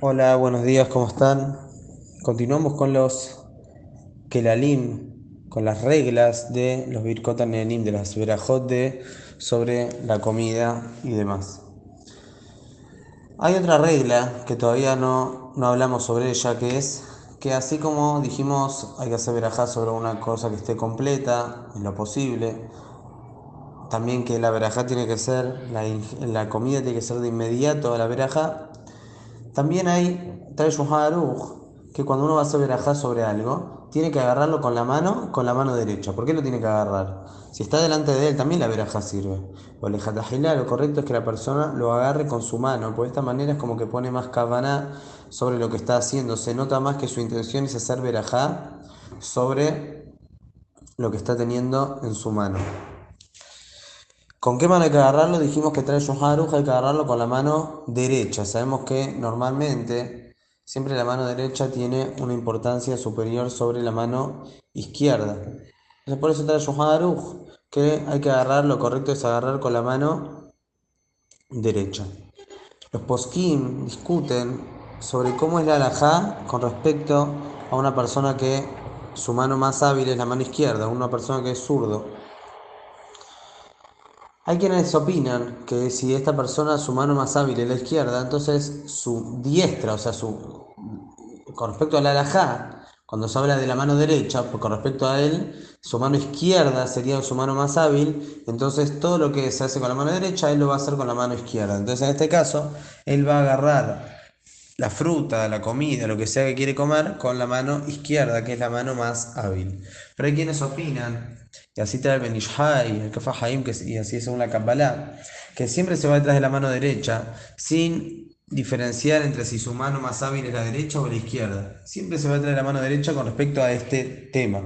Hola, buenos días, ¿cómo están? Continuamos con los Kelalim, con las reglas de los Birkot Nenim, de las Berajot de sobre la comida y demás. Hay otra regla que todavía no, no hablamos sobre ella, que es que así como dijimos hay que hacer verajá sobre una cosa que esté completa, en lo posible, también que la verajá tiene que ser, la, la comida tiene que ser de inmediato a la verajá, también hay, trae Aruch, que cuando uno va a hacer verajá sobre algo, tiene que agarrarlo con la mano, con la mano derecha. ¿Por qué lo tiene que agarrar? Si está delante de él, también la verajá sirve. O lo correcto es que la persona lo agarre con su mano, porque de esta manera es como que pone más cabana sobre lo que está haciendo. Se nota más que su intención es hacer verajá sobre lo que está teniendo en su mano. ¿Con qué mano hay que agarrarlo? Dijimos que trae Shoharuj, hay que agarrarlo con la mano derecha. Sabemos que normalmente siempre la mano derecha tiene una importancia superior sobre la mano izquierda. Por eso trae Shoharuj, que hay que agarrar, lo correcto es agarrar con la mano derecha. Los poskim discuten sobre cómo es la alajá con respecto a una persona que su mano más hábil es la mano izquierda, una persona que es zurdo. Hay quienes opinan que si esta persona su mano más hábil es la izquierda, entonces su diestra, o sea, con respecto a la alajá, cuando se habla de la mano derecha, pues con respecto a él, su mano izquierda sería su mano más hábil, entonces todo lo que se hace con la mano derecha, él lo va a hacer con la mano izquierda. Entonces en este caso, él va a agarrar la fruta, la comida, lo que sea que quiere comer, con la mano izquierda, que es la mano más hábil. Pero hay quienes opinan y así trae el Benishai, el Kafa Haim, que, y así es según la Kabbalah, que siempre se va detrás de la mano derecha, sin diferenciar entre si su mano más hábil es la derecha o la izquierda. Siempre se va detrás de la mano derecha con respecto a este tema.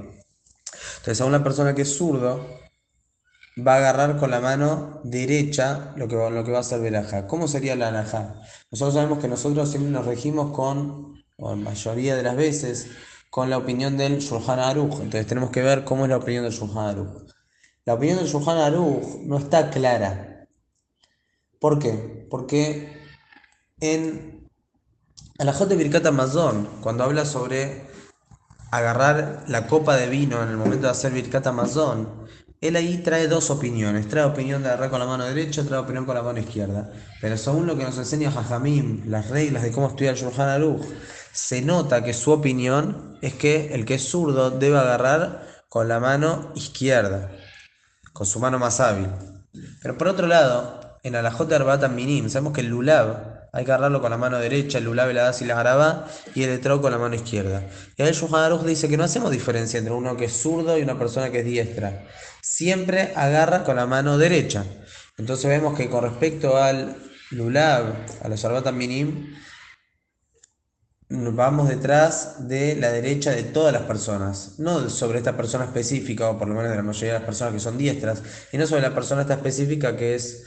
Entonces, a una persona que es zurdo, va a agarrar con la mano derecha lo que, lo que va a hacer veraja. ¿Cómo sería la alajá? Nosotros sabemos que nosotros siempre nos regimos con, o la mayoría de las veces, con la opinión del Shulchan Aruch. Entonces tenemos que ver cómo es la opinión del Shulchan Aruch. La opinión del Shulchan Aruch no está clara. ¿Por qué? Porque en Alajot de Birkat Amazon, cuando habla sobre agarrar la copa de vino en el momento de hacer Birkat Amazon, él ahí trae dos opiniones. Trae opinión de agarrar con la mano derecha, trae opinión con la mano izquierda. Pero según lo que nos enseña Jajamim, las reglas de cómo estudiar Shulchan Aruch, se nota que su opinión es que el que es zurdo debe agarrar con la mano izquierda, con su mano más hábil. Pero por otro lado, en Alajot de Arbata Minim, sabemos que el Lulab hay que agarrarlo con la mano derecha, el Lulab, la das y la graba, y el etrog con la mano izquierda. Y el dice que no hacemos diferencia entre uno que es zurdo y una persona que es diestra. Siempre agarra con la mano derecha. Entonces vemos que con respecto al Lulab, a los Arbata Minim, vamos detrás de la derecha de todas las personas, no sobre esta persona específica, o por lo menos de la mayoría de las personas que son diestras, y no sobre la persona esta específica que es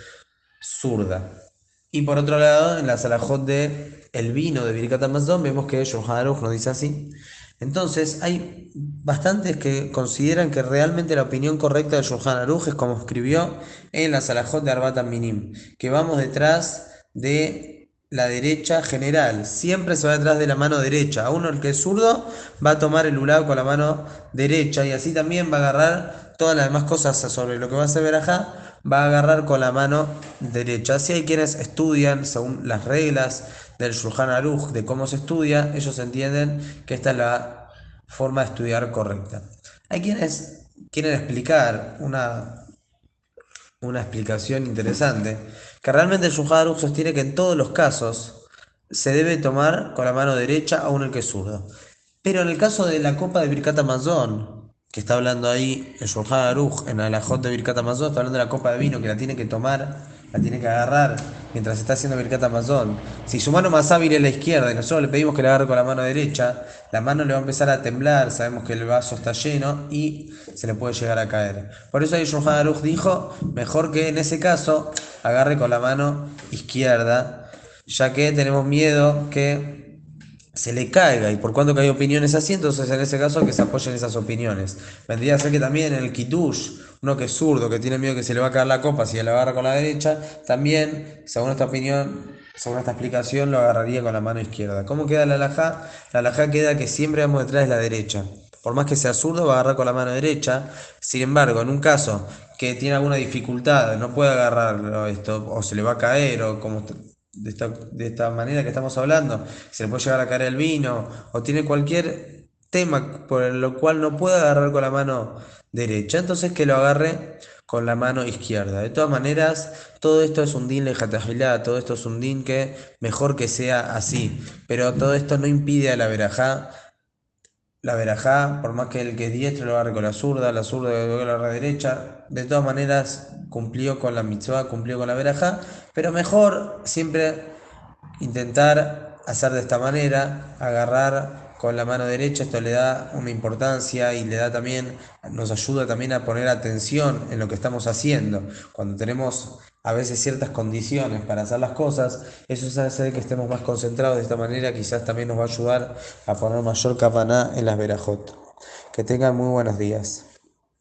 zurda. Y por otro lado, en la salajot de el vino de Birkat Amazon, vemos que Shulchan Aruch nos dice así. Entonces, hay bastantes que consideran que realmente la opinión correcta de Shulchan Aruch es como escribió en la salajot de Arbat Minim, que vamos detrás de la derecha general. Siempre se va detrás de la mano derecha. A uno el que es zurdo va a tomar el ulado con la mano derecha y así también va a agarrar todas las demás cosas sobre lo que va a hacer verajá, va a agarrar con la mano derecha. Así hay quienes estudian según las reglas del Shulchan Aruch de cómo se estudia, ellos entienden que esta es la forma de estudiar correcta. Hay quienes quieren explicar una una explicación interesante, que realmente el sostiene que en todos los casos se debe tomar con la mano derecha aún el que es zurdo. Pero en el caso de la copa de Birkat Amazon, que está hablando ahí el Shulchan Aruch en la Jot de Birkat Amazon, está hablando de la copa de vino que la tiene que tomar la tiene que agarrar mientras está haciendo Birkat Amazon. Si su mano más hábil es la izquierda y nosotros le pedimos que la agarre con la mano derecha, la mano le va a empezar a temblar, sabemos que el vaso está lleno y se le puede llegar a caer. Por eso ahí Shulchan Aruch dijo, mejor que en ese caso agarre con la mano izquierda, ya que tenemos miedo que se le caiga y por cuanto que hay opiniones así, entonces en ese caso que se apoyen esas opiniones. Vendría a ser que también el kitush, uno que es zurdo, que tiene miedo que se le va a caer la copa si la agarra con la derecha, también, según esta opinión, según esta explicación, lo agarraría con la mano izquierda. ¿Cómo queda la alajá? La alajá queda que siempre vamos detrás de la derecha. Por más que sea zurdo, va a agarrar con la mano derecha. Sin embargo, en un caso que tiene alguna dificultad, no puede agarrarlo esto, o se le va a caer, o como de esta, de esta manera que estamos hablando, se le puede llegar a caer el vino, o tiene cualquier tema por lo cual no puede agarrar con la mano derecha, entonces que lo agarre con la mano izquierda. De todas maneras, todo esto es un din lejatajilá, todo esto es un din que mejor que sea así, pero todo esto no impide a la verajá la verajá, por más que el que es diestro lo agarre con la zurda, la zurda con la derecha, de todas maneras cumplió con la mitzvah, cumplió con la verajá, pero mejor siempre intentar hacer de esta manera, agarrar con la mano derecha, esto le da una importancia y le da también, nos ayuda también a poner atención en lo que estamos haciendo. Cuando tenemos a veces ciertas condiciones para hacer las cosas, eso hace que estemos más concentrados de esta manera, quizás también nos va a ayudar a poner mayor capaná en las verajot. Que tengan muy buenos días.